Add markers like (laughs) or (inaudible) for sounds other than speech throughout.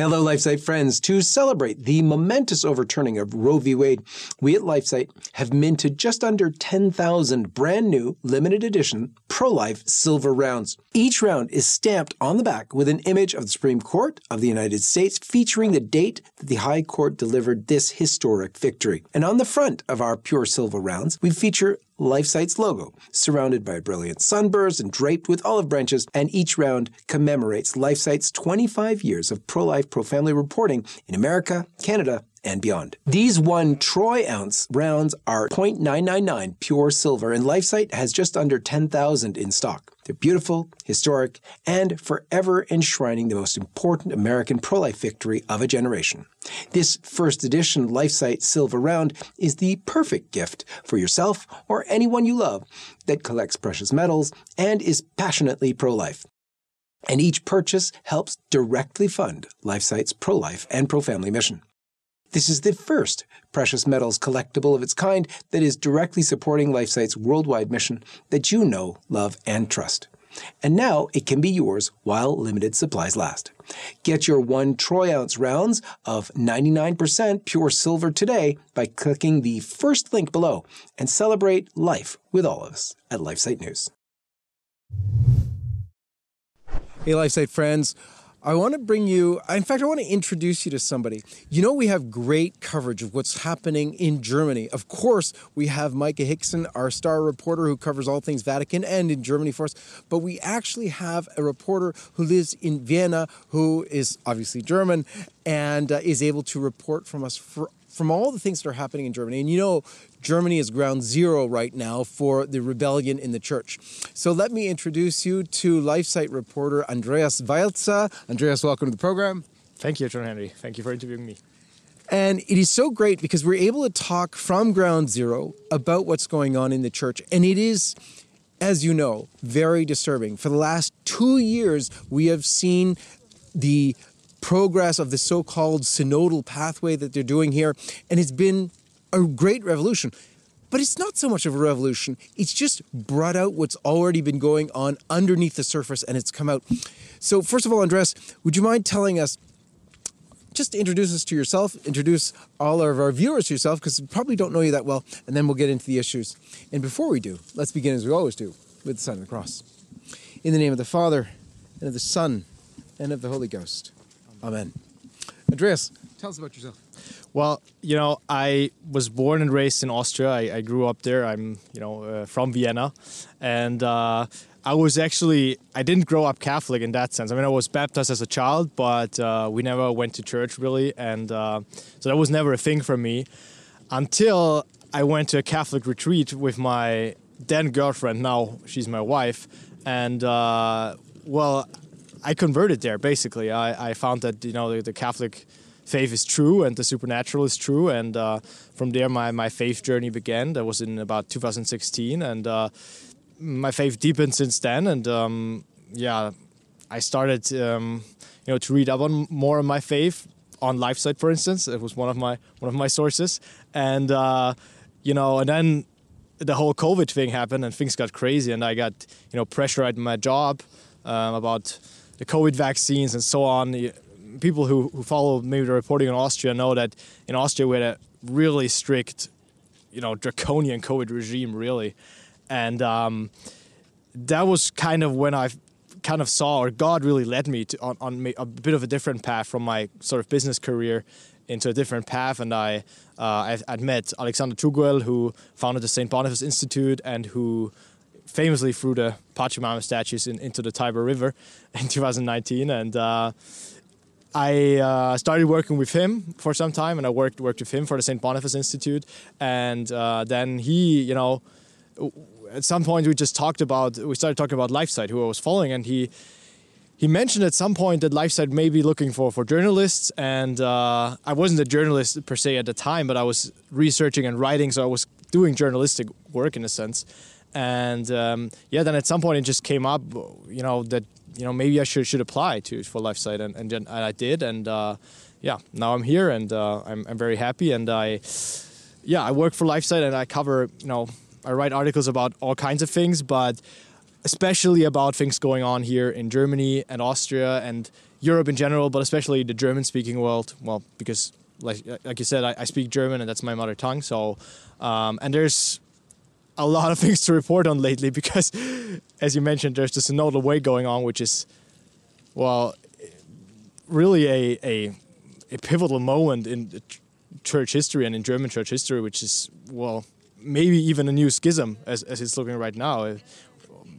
Hello, LifeSite friends. To celebrate the momentous overturning of Roe v. Wade, we at LifeSite have minted just under 10,000 brand new limited edition pro life silver rounds. Each round is stamped on the back with an image of the Supreme Court of the United States featuring the date that the High Court delivered this historic victory. And on the front of our pure silver rounds, we feature LifeSite's logo, surrounded by brilliant sunbursts and draped with olive branches, and each round commemorates LifeSite's 25 years of pro life, pro family reporting in America, Canada, and beyond. These one troy ounce rounds are 0.999 pure silver, and LifeSite has just under 10,000 in stock. They're beautiful, historic, and forever enshrining the most important American pro life victory of a generation. This first edition LifeSite Silver Round is the perfect gift for yourself or anyone you love that collects precious metals and is passionately pro life. And each purchase helps directly fund LifeSite's pro life and pro family mission. This is the first precious metals collectible of its kind that is directly supporting LifeSite's worldwide mission that you know, love, and trust. And now it can be yours while limited supplies last. Get your one troy ounce rounds of 99% pure silver today by clicking the first link below and celebrate life with all of us at LifeSite News. Hey, LifeSite friends. I want to bring you, in fact, I want to introduce you to somebody. You know, we have great coverage of what's happening in Germany. Of course, we have Maike Hickson, our star reporter who covers all things Vatican and in Germany for us. But we actually have a reporter who lives in Vienna who is obviously German and uh, is able to report from us for from all the things that are happening in Germany. And you know, Germany is ground zero right now for the rebellion in the church. So let me introduce you to LifeSite reporter Andreas Wailzer. Andreas, welcome to the program. Thank you, John Henry. Thank you for interviewing me. And it is so great because we're able to talk from ground zero about what's going on in the church. And it is, as you know, very disturbing. For the last two years, we have seen the progress of the so called synodal pathway that they're doing here. And it's been a great revolution. But it's not so much of a revolution. It's just brought out what's already been going on underneath the surface and it's come out. So, first of all, Andres, would you mind telling us, just introduce us to yourself, introduce all of our viewers to yourself, because we probably don't know you that well, and then we'll get into the issues. And before we do, let's begin as we always do with the sign of the cross. In the name of the Father, and of the Son, and of the Holy Ghost. Amen. Andreas, tell us about yourself. Well, you know, I was born and raised in Austria. I, I grew up there. I'm, you know, uh, from Vienna, and uh, I was actually I didn't grow up Catholic in that sense. I mean, I was baptized as a child, but uh, we never went to church really, and uh, so that was never a thing for me until I went to a Catholic retreat with my then girlfriend. Now she's my wife, and uh, well, I converted there. Basically, I, I found that you know the, the Catholic faith is true and the supernatural is true. And uh, from there, my, my faith journey began. That was in about 2016. And uh, my faith deepened since then. And um, yeah, I started, um, you know, to read up on more on my faith on LifeSite, for instance. It was one of my one of my sources. And uh, you know, and then the whole COVID thing happened, and things got crazy, and I got you know pressure at my job um, about the COVID vaccines and so on people who, who follow maybe the reporting in Austria know that in Austria we had a really strict, you know, draconian COVID regime, really. And um, that was kind of when I kind of saw, or God really led me to, on, on a bit of a different path from my sort of business career into a different path. And I, uh, I would met Alexander Tschugguel, who founded the St. Boniface Institute and who famously threw the Pachamama statues in, into the Tiber River (laughs) in 2019. And uh, I uh, started working with him for some time, and I worked worked with him for the St. Boniface Institute, and uh, then he, you know, at some point we just talked about we started talking about LifeSite, who I was following, and he he mentioned at some point that LifeSite may be looking for for journalists, and uh, I wasn't a journalist per se at the time, but I was researching and writing, so I was doing journalistic work in a sense, and um, yeah, then at some point it just came up, you know, that you know maybe I should should apply to for LifeSite, and and, and I did, and uh, yeah, now I'm here, and uh, I'm I'm very happy, and I yeah I work for LifeSite, and I cover you know I write articles about all kinds of things, but especially about things going on here in Germany and Austria, and Europe in general, but especially the German-speaking world. Well, because like like you said, I, I speak German and that's my mother tongue. So, um, and there's a lot of (laughs) things to report on lately because, as you mentioned, there's this synodal way going on, which is, well, really a a, a pivotal moment in church history and in German church history, which is well maybe even a new schism as, as it's looking right now.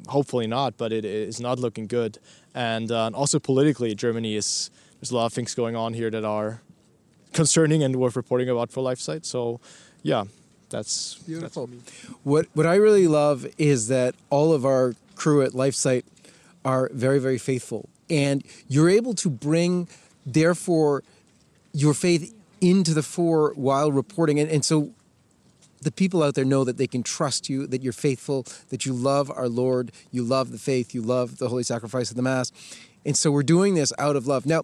Hopefully not, but it is not looking good. And, uh, also politically, Germany is there's a lot of things going on here that are concerning and worth reporting about for LifeSite. So, yeah, that's beautiful. That's what what I really love is that all of our crew at LifeSite are very very faithful, and you're able to bring, therefore, your faith into the fore while reporting, and, and so the people out there know that they can trust you, that you're faithful, that you love our Lord, you love the faith, you love the holy sacrifice of the Mass. And so we're doing this out of love. Now,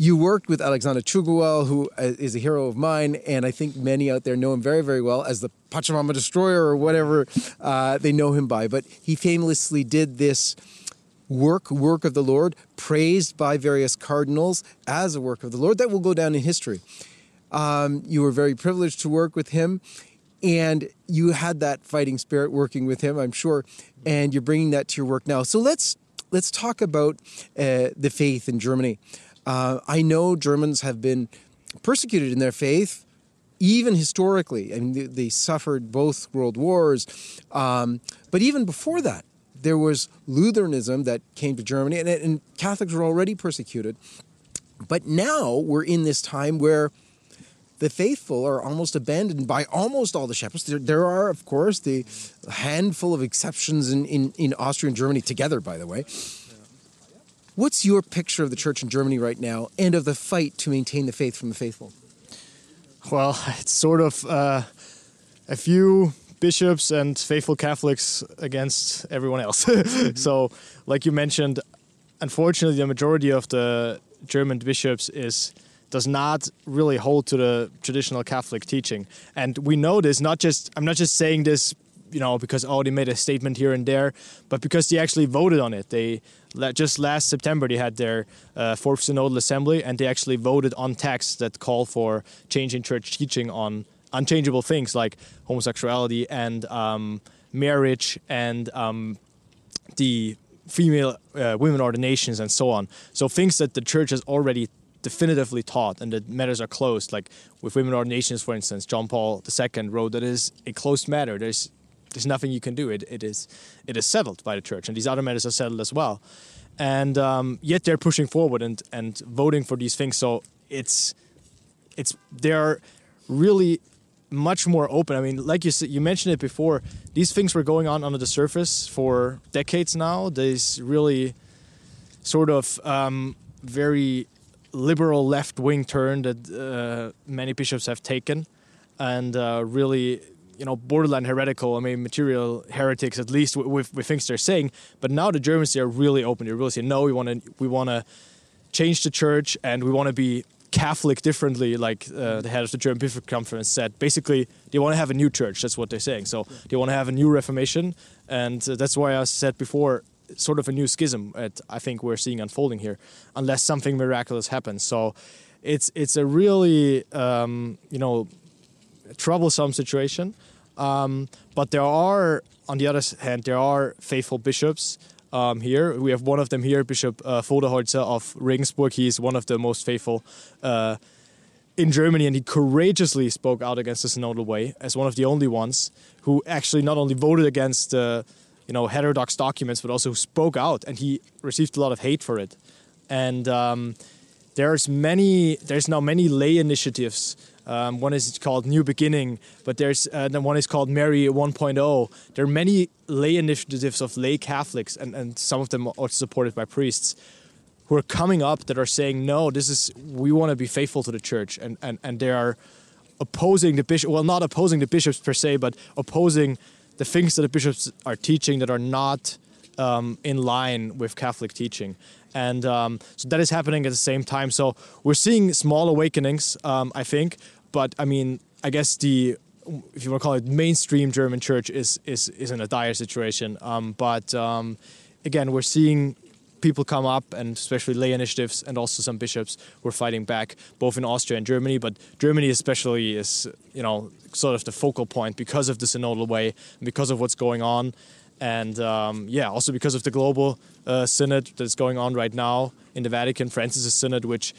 you worked with Alexander Tschugguel, who uh, a hero of mine, and I think many out there know him very, very well as the Pachamama Destroyer or whatever uh, they know him by. But he famously did this work, work of the Lord, praised by various cardinals as a work of the Lord that will go down in history. Um, you were very privileged to work with him, and you had that fighting spirit working with him, I'm sure, and you're bringing that to your work now. So let's let's talk about uh, the faith in Germany. Uh, I know Germans have been persecuted in their faith, even historically. I mean, they, they suffered both world wars, um, but even before that, there was Lutheranism that came to Germany, and, and Catholics were already persecuted. But now we're in this time where the faithful are almost abandoned by almost all the shepherds. There, there are, of course, the handful of exceptions in, in, in Austria and Germany together, by the way. What's your picture of the church in Germany right now and of the fight to maintain the faith from the faithful? Well, (laughs) it's sort of uh, a few bishops and faithful Catholics against everyone else. (laughs) mm-hmm. So, like you mentioned, unfortunately, the majority of the German bishops is does not really hold to the traditional Catholic teaching. And we know this not just I'm not just saying this, you know, because oh they made a statement here and there, but because they actually voted on it. They just last September they had their uh, fourth synodal assembly and they actually voted on texts that call for changing church teaching on unchangeable things like homosexuality and um, marriage and um, the female uh, women ordinations and so on. So things that the church has already definitively taught and that matters are closed. Like with women ordinations, for instance, John Paul II wrote that it is a closed matter. There's there's nothing you can do. It it is it is settled by the church, and these other matters are settled as well. And um, yet they're pushing forward and and voting for these things. So it's it's they're really much more open. I mean, like you said, you mentioned it before. These things were going on under the surface for decades now. These really sort of um, very liberal left wing turn that uh, many bishops have taken, and uh, really, you know, borderline heretical. I mean, material heretics, at least with, with things they're saying. But now the Germans they are really open. They really say, no, we want to we want to change the church, and we want to be Catholic differently, like uh, the head of the German Bishops' Conference said. Basically, they want to have a new church. That's what they're saying. So they want to have a new Reformation, and uh, that's why I said before sort of a new schism that I think we're seeing unfolding here, unless something miraculous happens. So it's it's a really um, you know troublesome situation. Um, but there are, on the other hand, there are faithful bishops um, here. We have one of them here, Bishop uh, of Regensburg. He is one of the most faithful. Uh, in Germany, and he courageously spoke out against the synodal way as one of the only ones who actually not only voted against uh, you know heterodox documents, but also spoke out, and he received a lot of hate for it. And um, there's many, there's now many lay initiatives. Um, one is called New Beginning, but there's uh, one is called Mary 1.0. There are many lay initiatives of lay Catholics, and, and some of them are supported by priests, who are coming up that are saying, no, this is we want to be faithful to the church, and and and they are opposing the bishop. Well, not opposing the bishops per se, but opposing the things that the bishops are teaching that are not um, in line with Catholic teaching. And um, so that is happening at the same time. So we're seeing small awakenings, um, I think. But I mean, I guess the if you want to call it mainstream German church is is is in a dire situation. Um, but um, again, we're seeing people come up, and especially lay initiatives, and also some bishops were fighting back, both in Austria and Germany. But Germany, especially, is you know sort of the focal point because of the synodal way, and because of what's going on, and um, yeah, also because of the global uh, synod that's going on right now in the Vatican, Francis' synod, which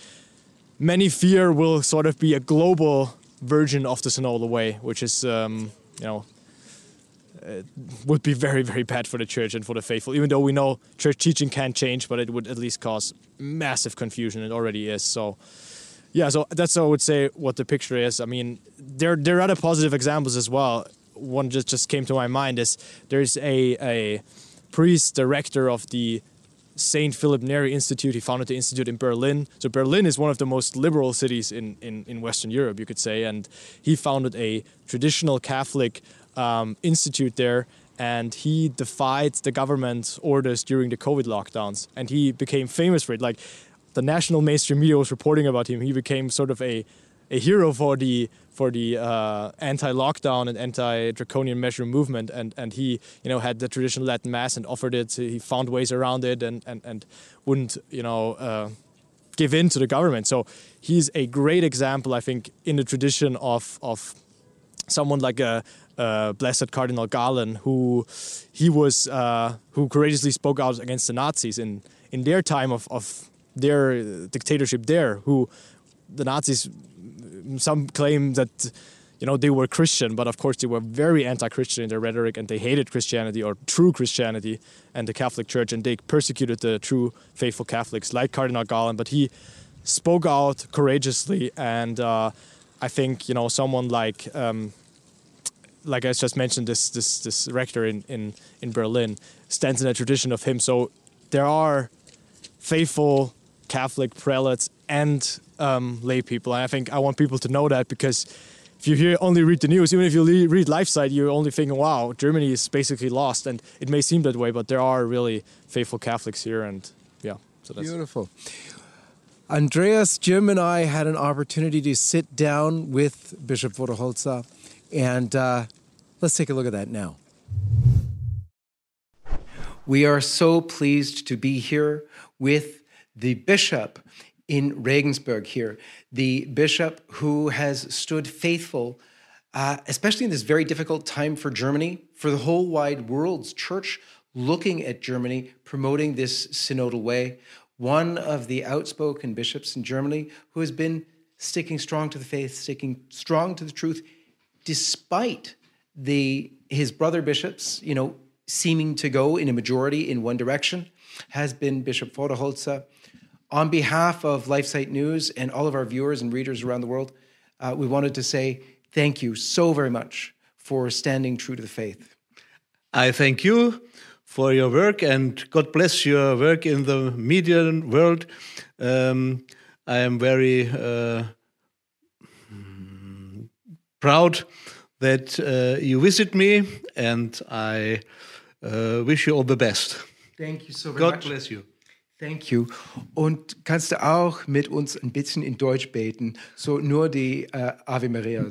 many fear will sort of be a global version of the synodal way, which is um, you know uh, would be very, very bad for the church and for the faithful. Even though we know church teaching can change, but it would at least cause massive confusion. It already is. So, yeah. So that's what I would say what the picture is. I mean, there there are other positive examples as well. One just just came to my mind is there's a a priest director of the Saint Philip Neri Institute. He founded the institute in Berlin. So Berlin is one of the most liberal cities in, in, in Western Europe, you could say. And he founded a traditional Catholic um, institute there and he defied the government orders during the COVID lockdowns, and he became famous for it. Like the national mainstream media was reporting about him. He became sort of a, a hero for the for the uh, anti-lockdown and anti-draconian measure movement, and and he you know had the traditional Latin mass and offered it. He found ways around it, and and and wouldn't you know. Uh, give in to the government. So he's a great example, I think, in the tradition of of someone like a, uh, blessed Cardinal Galen, who he was uh, who courageously spoke out against the Nazis in in their time of, of their dictatorship there. Who the Nazis, some claim that you know they were Christian, but of course they were very anti-Christian in their rhetoric, and they hated Christianity or true Christianity and the Catholic Church, and they persecuted the true faithful Catholics like Cardinal Galen. But he spoke out courageously, and uh, I think you know someone like. Um, like I just mentioned, this this this rector in, in, in Berlin stands in a tradition of him. So there are faithful Catholic prelates and um, lay people. And I think I want people to know that because if you hear only read the news, even if you read LifeSite, you're only thinking, "Wow, Germany is basically lost," and it may seem that way, but there are really faithful Catholics here, and yeah, so that's beautiful. Andreas, Jim, and I had an opportunity to sit down with Bishop Voderholzer and uh, let's take a look at that now. We are so pleased to be here with the bishop in Regensburg here, the bishop who has stood faithful, uh, especially in this very difficult time for Germany, for the whole wide world's church looking at Germany, promoting this synodal way. One of the outspoken bishops in Germany who has been sticking strong to the faith, sticking strong to the truth, despite the his brother bishops, you know, seeming to go in a majority in one direction, has been Bishop Voderholzer. On behalf of LifeSite News and all of our viewers and readers around the world, uh, we wanted to say thank you so very much for standing true to the faith. I thank you for your work and God bless your work in the media world. Um, I am very uh, proud that uh, you visit me, and I uh, wish you all the best. Thank you so very God much. God bless you. Thank you. Und kannst du auch mit uns ein bisschen in Deutsch beten? So nur die äh, Ave Maria.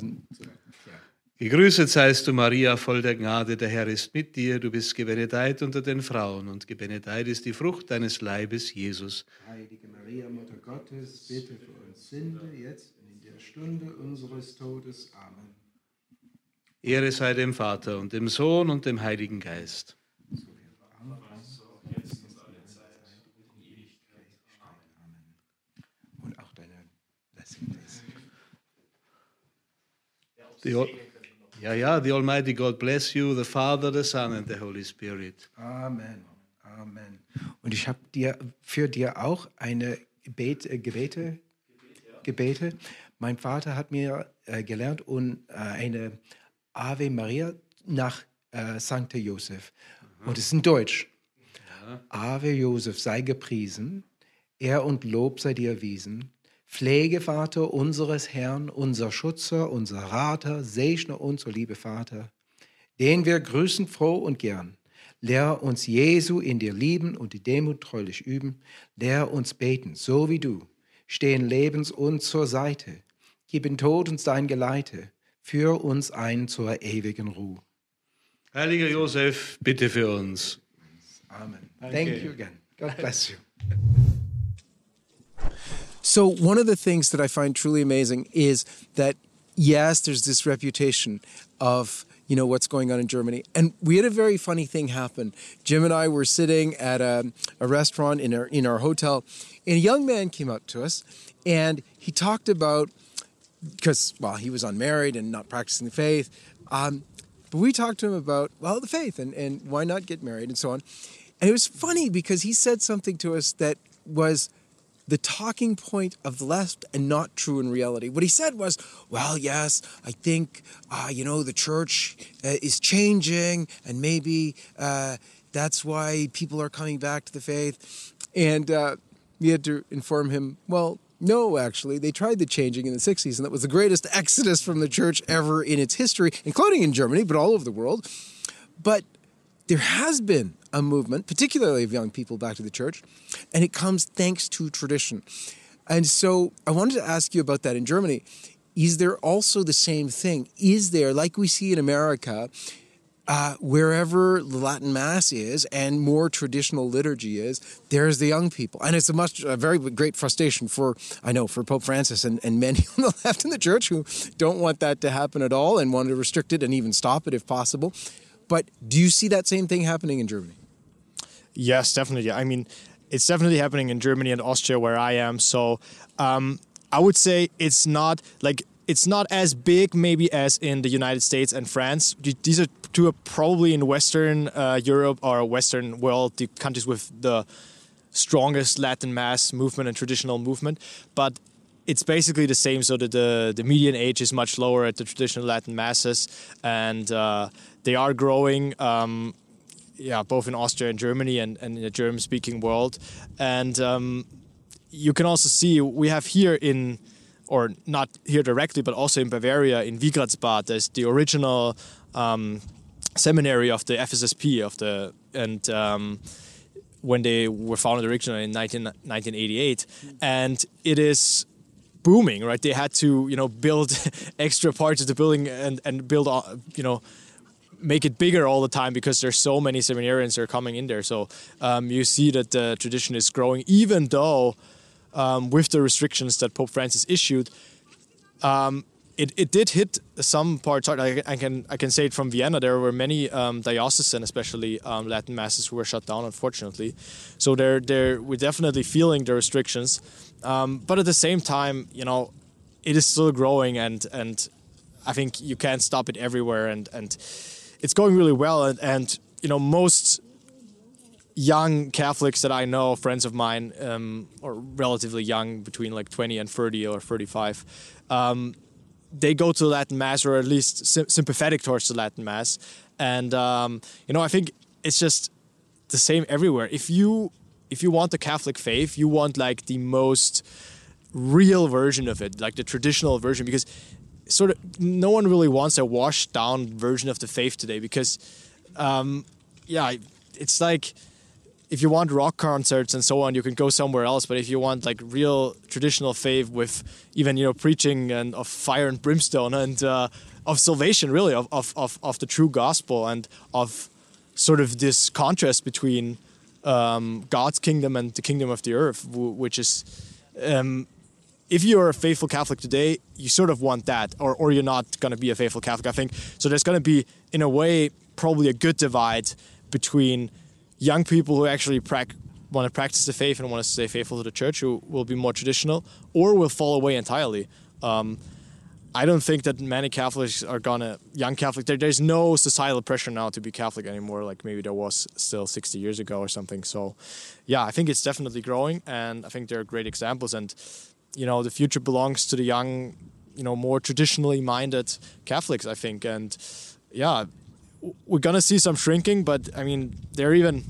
Gegrüßet seist du, Maria, voll der Gnade, der Herr ist mit dir. Du bist gebenedeit unter den Frauen und gebenedeit ist die Frucht deines Leibes, Jesus. Heilige Maria, Mutter Gottes, bitte für uns Sünde, jetzt und in der Stunde unseres Todes. Amen. Ehre sei dem Vater und dem Sohn und dem Heiligen Geist. Und auch deine Blessing. Ja, ja, the Almighty God bless you, the Father, the Son and the Holy Spirit. Amen. Amen. Und ich habe dir für dir auch eine Bet, äh, Gebete, Gebete. Mein Vater hat mir äh, gelernt und äh, eine Ave Maria nach äh, St. Josef. Und es ist in Deutsch. Ja. Ave Josef sei gepriesen, er und Lob sei dir erwiesen. Pflegevater unseres Herrn, unser Schutzer, unser Rater, segne uns, o liebe Vater, den wir grüßen froh und gern. Lehr uns Jesu in dir lieben und die Demut treulich üben. Lehr uns beten, so wie du. Stehen lebens uns zur Seite. Gib in Tod uns dein Geleite führ uns ein zur ewigen Ruhe. Heiliger Josef, bitte für uns. Amen. Thank, Thank you again. God bless you. So, one of the things that I find truly amazing is that, yes, there's this reputation of you know what's going on in Germany. And we had a very funny thing happen. Jim and I were sitting at a, a, restaurant in our in our hotel, and a young man came up to us, and he talked about because well he was unmarried and not practicing the faith. Um, but we talked to him about well the faith and, and why not get married and so on. And it was funny because he said something to us that was the talking point of the left and not true in reality. What he said was, well, yes, I think, uh, you know, the church uh, is changing and maybe uh, that's why people are coming back to the faith. And uh, we had to inform him, well, no, actually, they tried the changing in the 60s, and that was the greatest (laughs) exodus from the church ever in its history, including in Germany, but all over the world. But there has been a movement, particularly of young people back to the church, and it comes thanks to tradition. And so I wanted to ask you about that in Germany. Is there also the same thing? Is there, like we see in America, uh, wherever the Latin Mass is and more traditional liturgy is, there's the young people. And it's a much, a very great frustration for, I know, for Pope Francis and, and many (laughs) on the left in the church who don't want that to happen at all and want to restrict it and even stop it if possible. But do you see that same thing happening in Germany? Yes, definitely. I mean, it's definitely happening in Germany and Austria where I am. So um, I would say it's not like it's not as big maybe as in the United States and France. These are two probably in Western uh, Europe or Western world the countries with the strongest Latin mass movement and traditional movement, but it's basically the same. So that the the median age is much lower at the traditional Latin masses, and uh, they are growing. Um, yeah, both in Austria and Germany and, and in the German speaking world. And um, you can also see we have here in, or not here directly, but also in Bavaria, in Wigratzbad, there's the original um, seminary of the FSSP of the, and um, when they were founded originally in 19, 1988. And it is booming, right? They had to, you know, build (laughs) extra parts of the building and, and build, uh, you know, make it bigger all the time because there's so many seminarians that are coming in there. So um, you see that the tradition is growing, even though um, with the restrictions that Pope Francis issued, um, it, it did hit some parts. I, I, can I can say it from Vienna. There were many um, diocesan, especially um, Latin masses, who were shut down, unfortunately. So they're they're we're definitely feeling the restrictions, um, but at the same time, you know, it is still growing, and and I think you can't stop it everywhere, and and it's going really well. And, and you know, most young Catholics that I know, friends of mine, um, or relatively young, between like 20 and 30 or 35, um, they go to Latin Mass or at least sympathetic towards the Latin Mass. And, um, you know, I think it's just the same everywhere. If you if you want the Catholic faith, you want like the most real version of it, like the traditional version, because sort of no one really wants a washed down version of the faith today because um, yeah it's like if you want rock concerts and so on you can go somewhere else but if you want like real traditional faith with even you know preaching and of fire and brimstone and uh, of salvation really of, of, of, of the true gospel and of sort of this contrast between um, God's kingdom and the kingdom of the earth which is um, if you're a faithful Catholic today, you sort of want that, or, or you're not going to be a faithful Catholic, I think. So there's going to be, in a way, probably a good divide between young people who actually want to practice the faith and want to stay faithful to the church, who will be more traditional, or will fall away entirely. Um, I don't think that many Catholics are gonna young Catholic. There, there's no societal pressure now to be Catholic anymore, like maybe there was still 60 years ago or something. So, yeah, I think it's definitely growing, and I think there are great examples. And you know the future belongs to the young you know more traditionally minded catholics i think. And yeah we're gonna see some shrinking but i mean there are even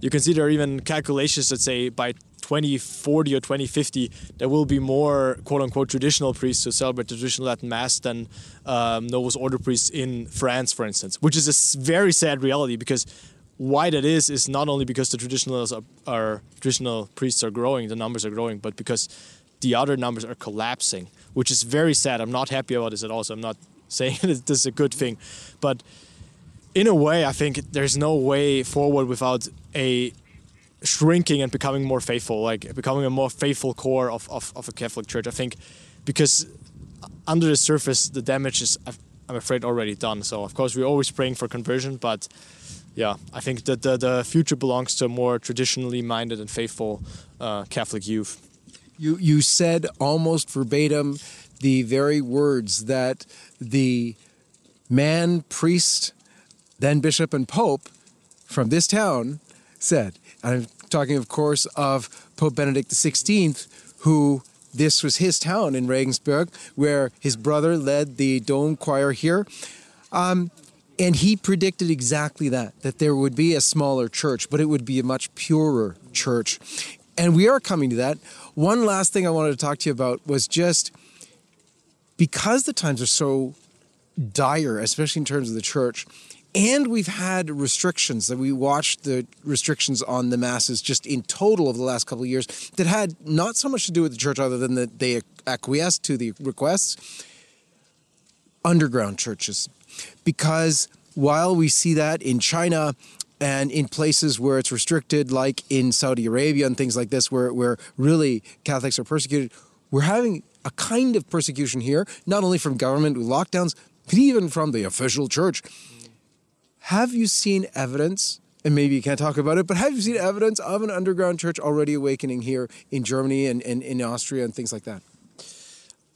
you can see there are even calculations that say by 2040 or 2050 there will be more quote unquote traditional priests who celebrate traditional latin mass than um, novus ordo priests in france for instance which is a very sad reality because why that is is not only because the traditionals are, are, traditional priests are growing, the numbers are growing, but because the other numbers are collapsing, which is very sad. I'm not happy about this at all. So I'm not (laughs) saying that this is a good thing, but in a way, I think there's no way forward without a shrinking and becoming more faithful, like becoming a more faithful core of, of, of a Catholic Church. I think because under the surface, the damage is, I'm afraid, already done. So, of course, we're always praying for conversion, but yeah, I think that the, the future belongs to more traditionally minded and faithful uh, Catholic youth. You, you said almost verbatim the very words that the man, priest, then bishop, and pope from this town said. I'm talking, of course, of Pope Benedict XVI, who this was his town in Regensburg, where his brother led the Dome Choir here. Um, and he predicted exactly that, that there would be a smaller church, but it would be a much purer church. And we are coming to that. One last thing I wanted to talk to you about was just because the times are so dire, especially in terms of the church, and we've had restrictions that we watched the restrictions on the masses just in total over the last couple of years that had not so much to do with the church other than that they acquiesced to the requests underground churches because while we see that in China and in places where it's restricted like in Saudi Arabia and things like this where where really Catholics are persecuted we're having a kind of persecution here not only from government with lockdowns but even from the official church have you seen evidence, and maybe you can't talk about it, but have you seen evidence of an underground church already awakening here in Germany and, and in Austria and things like that?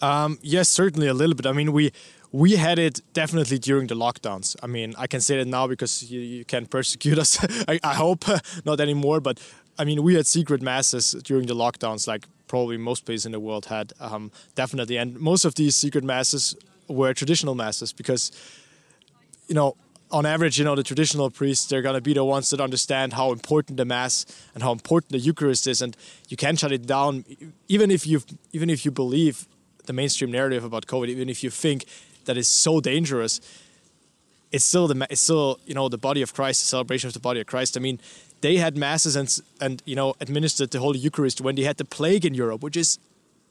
Um, yes, certainly a little bit. I mean, we we had it definitely during the lockdowns. I mean, I can say that now because you, you can persecute (laughs) us. I, I, hope (laughs) not anymore. But I mean, we had secret masses during the lockdowns, like probably most places in the world had. Um, definitely, and most of these secret masses were traditional masses because, you know, on average, you know, the traditional priests, they're going to be the ones that understand how important the Mass and how important the Eucharist is. And you can't shut it down, even if you even if you believe the mainstream narrative about COVID, even if you think that is so dangerous, it's still the it's still you know the body of Christ, the celebration of the body of Christ. I mean, they had masses and and you know administered the Holy Eucharist when they had the plague in Europe, which is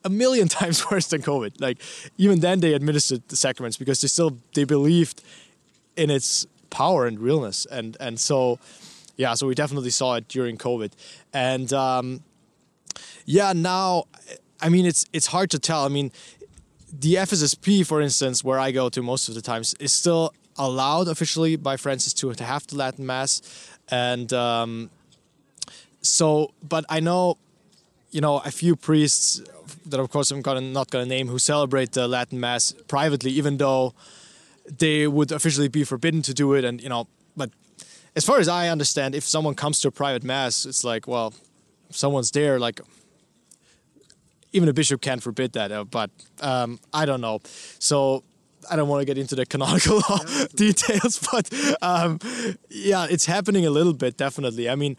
a million (laughs) times worse than COVID. Like even then, they administered the sacraments because they still they believed in its power and realness. And and so, yeah, so we definitely saw it during COVID. And um, yeah, now, I mean, it's it's hard to tell. I mean, the FSSP, for instance, where I go to most of the times, is still allowed officially by Francis to to have the Latin Mass, and um, so, but I know, you know, a few priests that, of course, I'm gonna not gonna name who celebrate the Latin Mass privately, even though they would officially be forbidden to do it. And, you know, but as far as I understand, if someone comes to a private mass, it's like, well, if someone's there, like, even a bishop can't forbid that. Uh, but um, I don't know. So I don't want to get into the (laughs) canonical law (laughs) details, but um, yeah, it's happening a little bit, definitely. I mean,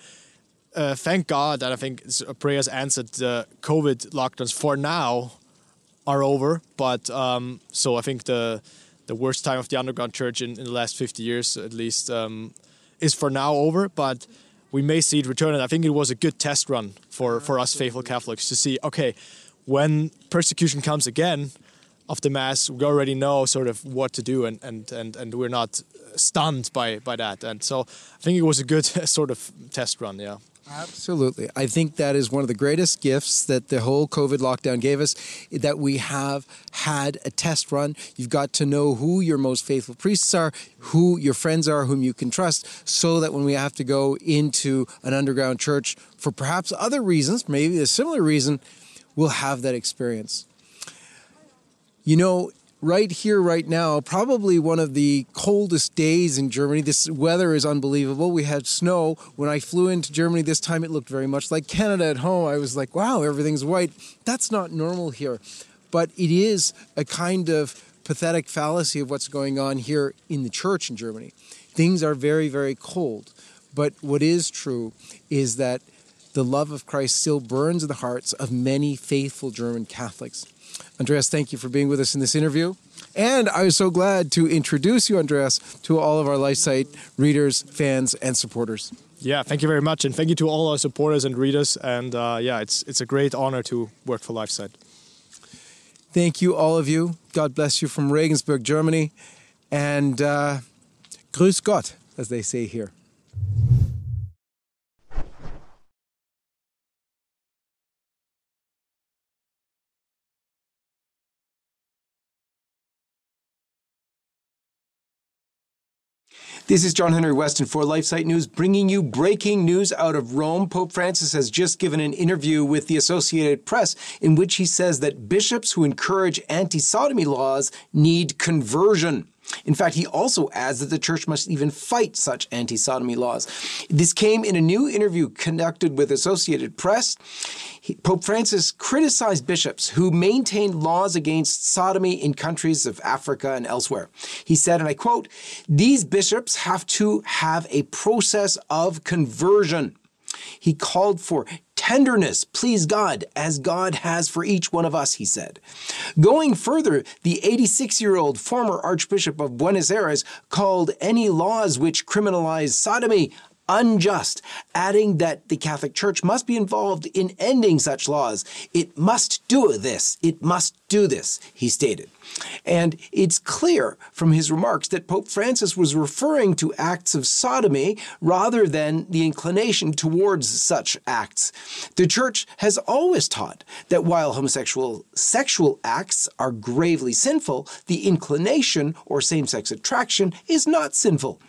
uh, thank God that I think prayers answered the COVID lockdowns for now are over. But um, so I think the the worst time of the underground church in, in the last 50 years, at least, um, is for now over. But we may see it return. And I think it was a good test run for, for us faithful Catholics to see, okay, when persecution comes again of the Mass, we already know sort of what to do and, and, and, and we're not stunned by, by that. And so I think it was a good (laughs) sort of test run, yeah. Absolutely. I think that is one of the greatest gifts that the whole COVID lockdown gave us that we have had a test run. You've got to know who your most faithful priests are, who your friends are, whom you can trust, so that when we have to go into an underground church for perhaps other reasons, maybe a similar reason, we'll have that experience. You know, right here, right now, probably one of the coldest days in Germany. This weather is unbelievable. We had snow. When I flew into Germany this time, it looked very much like Canada at home. I was like, wow, everything's white. That's not normal here. But it is a kind of pathetic fallacy of what's going on here in the church in Germany. Things are very, very cold. But what is true is that the love of Christ still burns in the hearts of many faithful German Catholics. Andreas, thank you for being with us in this interview. And I was so glad to introduce you, Andreas, to all of our LifeSite readers, fans, and supporters. Yeah, thank you very much, and thank you to all our supporters and readers. And uh, yeah, it's it's a great honor to work for LifeSite. Thank you, all of you. God bless you from Regensburg, Germany, and uh, Grüß Gott, as they say here. This is John Henry Westen for LifeSite News, bringing you breaking news out of Rome. Pope Francis has just given an interview with the Associated Press in which he says that bishops who encourage anti sodomy laws need conversion. In fact, he also adds that the church must even fight such anti sodomy laws. This came in a new interview conducted with Associated Press. Pope Francis criticized bishops who maintain laws against sodomy in countries of Africa and elsewhere. He said, and I quote, These bishops have to have a process of conversion. He called for tenderness, please God, as God has for each one of us, he said. Going further, the 86 year old former Archbishop of Buenos Aires called any laws which criminalize sodomy unjust, adding that the Catholic Church must be involved in ending such laws. It must do this. It must do this, he stated. And it's clear from his remarks that Pope Francis was referring to acts of sodomy rather than the inclination towards such acts. The Church has always taught that while homosexual sexual acts are gravely sinful, the inclination or same sex attraction is not sinful.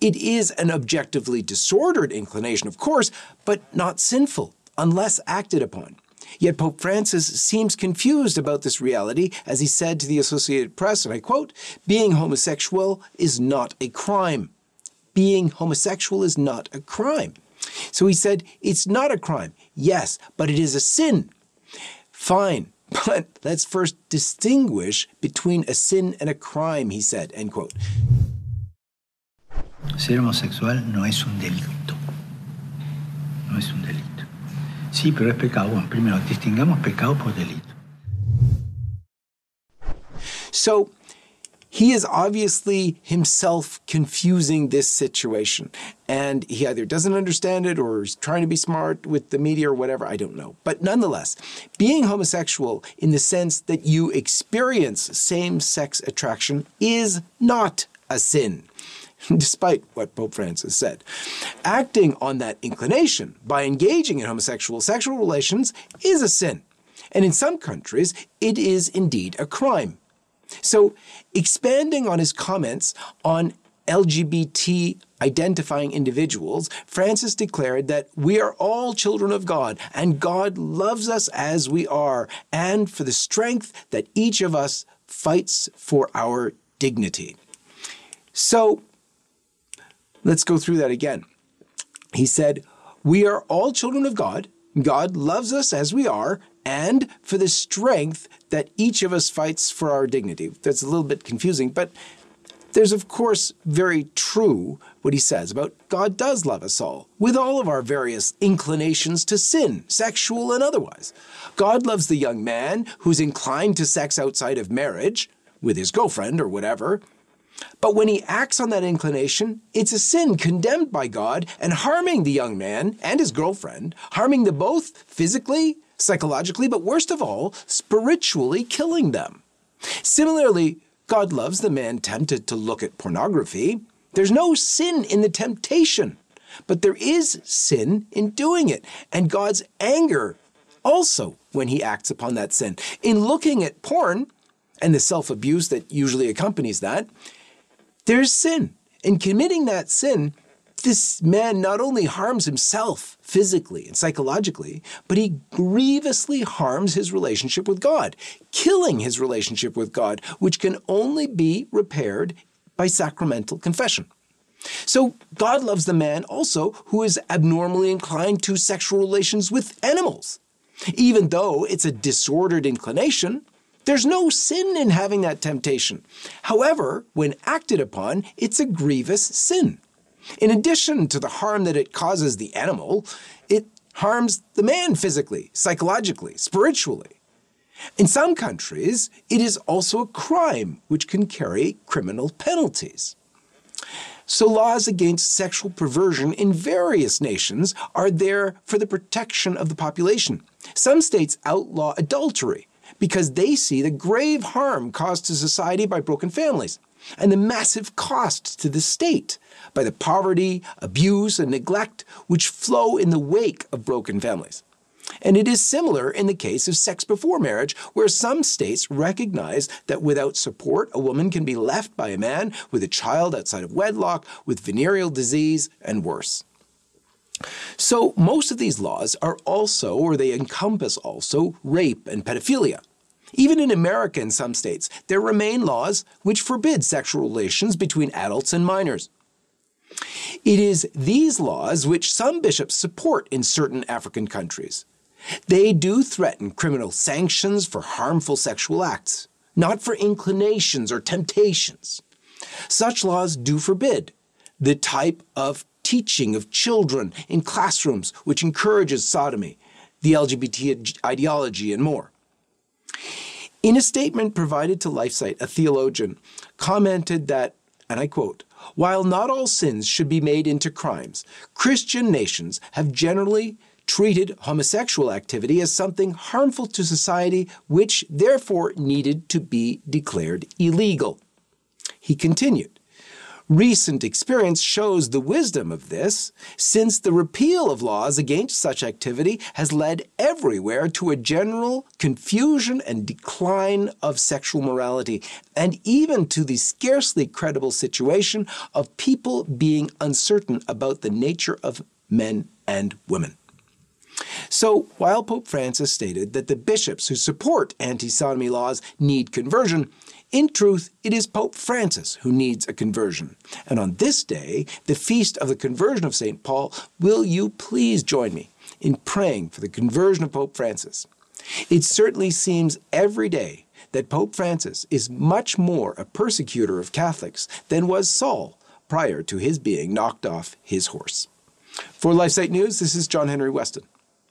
It is an objectively disordered inclination, of course, but not sinful unless acted upon. Yet Pope Francis seems confused about this reality, as he said to the Associated Press, and I quote, being homosexual is not a crime. Being homosexual is not a crime. So he said, it's not a crime. Yes, but it is a sin. Fine. (laughs) But let's first distinguish between a sin and a crime, he said, end quote. Ser homosexual no es un delito. No es un delito. Sí, pero es pecado. Bueno, primero, distingamos pecado por delito. So, he is obviously himself confusing this situation. And he either doesn't understand it or is trying to be smart with the media or whatever, I don't know. But nonetheless, being homosexual in the sense that you experience same sex attraction is not a sin. (laughs) despite what Pope Francis said. Acting on that inclination by engaging in homosexual sexual relations is a sin. And in some countries, it is indeed a crime. So, expanding on his comments on LGBT identifying individuals, Francis declared that we are all children of God and God loves us as we are, and for the strength that each of us fights for our dignity. So, Let's go through that again. He said, We are all children of God. God loves us as we are, and for the strength that each of us fights for our dignity. That's a little bit confusing, but there's, of course, very true what he says about God does love us all, with all of our various inclinations to sin, sexual and otherwise. God loves the young man who's inclined to sex outside of marriage, with his girlfriend or whatever, but when he acts on that inclination, it's a sin condemned by God and harming the young man and his girlfriend, harming them both physically, psychologically, but worst of all, spiritually killing them. Similarly, God loves the man tempted to look at pornography. There's no sin in the temptation, but there is sin in doing it, and God's anger also when he acts upon that sin. In looking at porn and the self abuse that usually accompanies that, there's sin. In committing that sin, this man not only harms himself physically and psychologically, but he grievously harms his relationship with God, killing his relationship with God, which can only be repaired by sacramental confession. So, God loves the man also who is abnormally inclined to sexual relations with animals. Even though it's a disordered inclination, there's no sin in having that temptation. However, when acted upon, it's a grievous sin. In addition to the harm that it causes the animal, it harms the man physically, psychologically, spiritually. In some countries, it is also a crime which can carry criminal penalties. So, laws against sexual perversion in various nations are there for the protection of the population. Some states outlaw adultery, because they see the grave harm caused to society by broken families and the massive cost to the state by the poverty, abuse, and neglect which flow in the wake of broken families. And it is similar in the case of sex before marriage, where some states recognize that without support, a woman can be left by a man with a child outside of wedlock, with venereal disease, and worse. So, most of these laws are also, or they encompass also, rape and pedophilia. Even in America, in some states, there remain laws which forbid sexual relations between adults and minors. It is these laws which some bishops support in certain African countries. They do threaten criminal sanctions for harmful sexual acts, not for inclinations or temptations. Such laws do forbid the type of teaching of children in classrooms which encourages sodomy, the LGBT ideology, and more. In a statement provided to LifeSite, a theologian commented that, and I quote, while not all sins should be made into crimes, Christian nations have generally treated homosexual activity as something harmful to society, which therefore needed to be declared illegal. He continued, Recent experience shows the wisdom of this, since the repeal of laws against such activity has led everywhere to a general confusion and decline of sexual morality, and even to the scarcely credible situation of people being uncertain about the nature of men and women. So, while Pope Francis stated that the bishops who support anti sodomy laws need conversion, in truth, it is Pope Francis who needs a conversion. And on this day, the feast of the conversion of St. Paul, will you please join me in praying for the conversion of Pope Francis? It certainly seems every day that Pope Francis is much more a persecutor of Catholics than was Saul prior to his being knocked off his horse. For LifeSite News, this is John Henry Westen,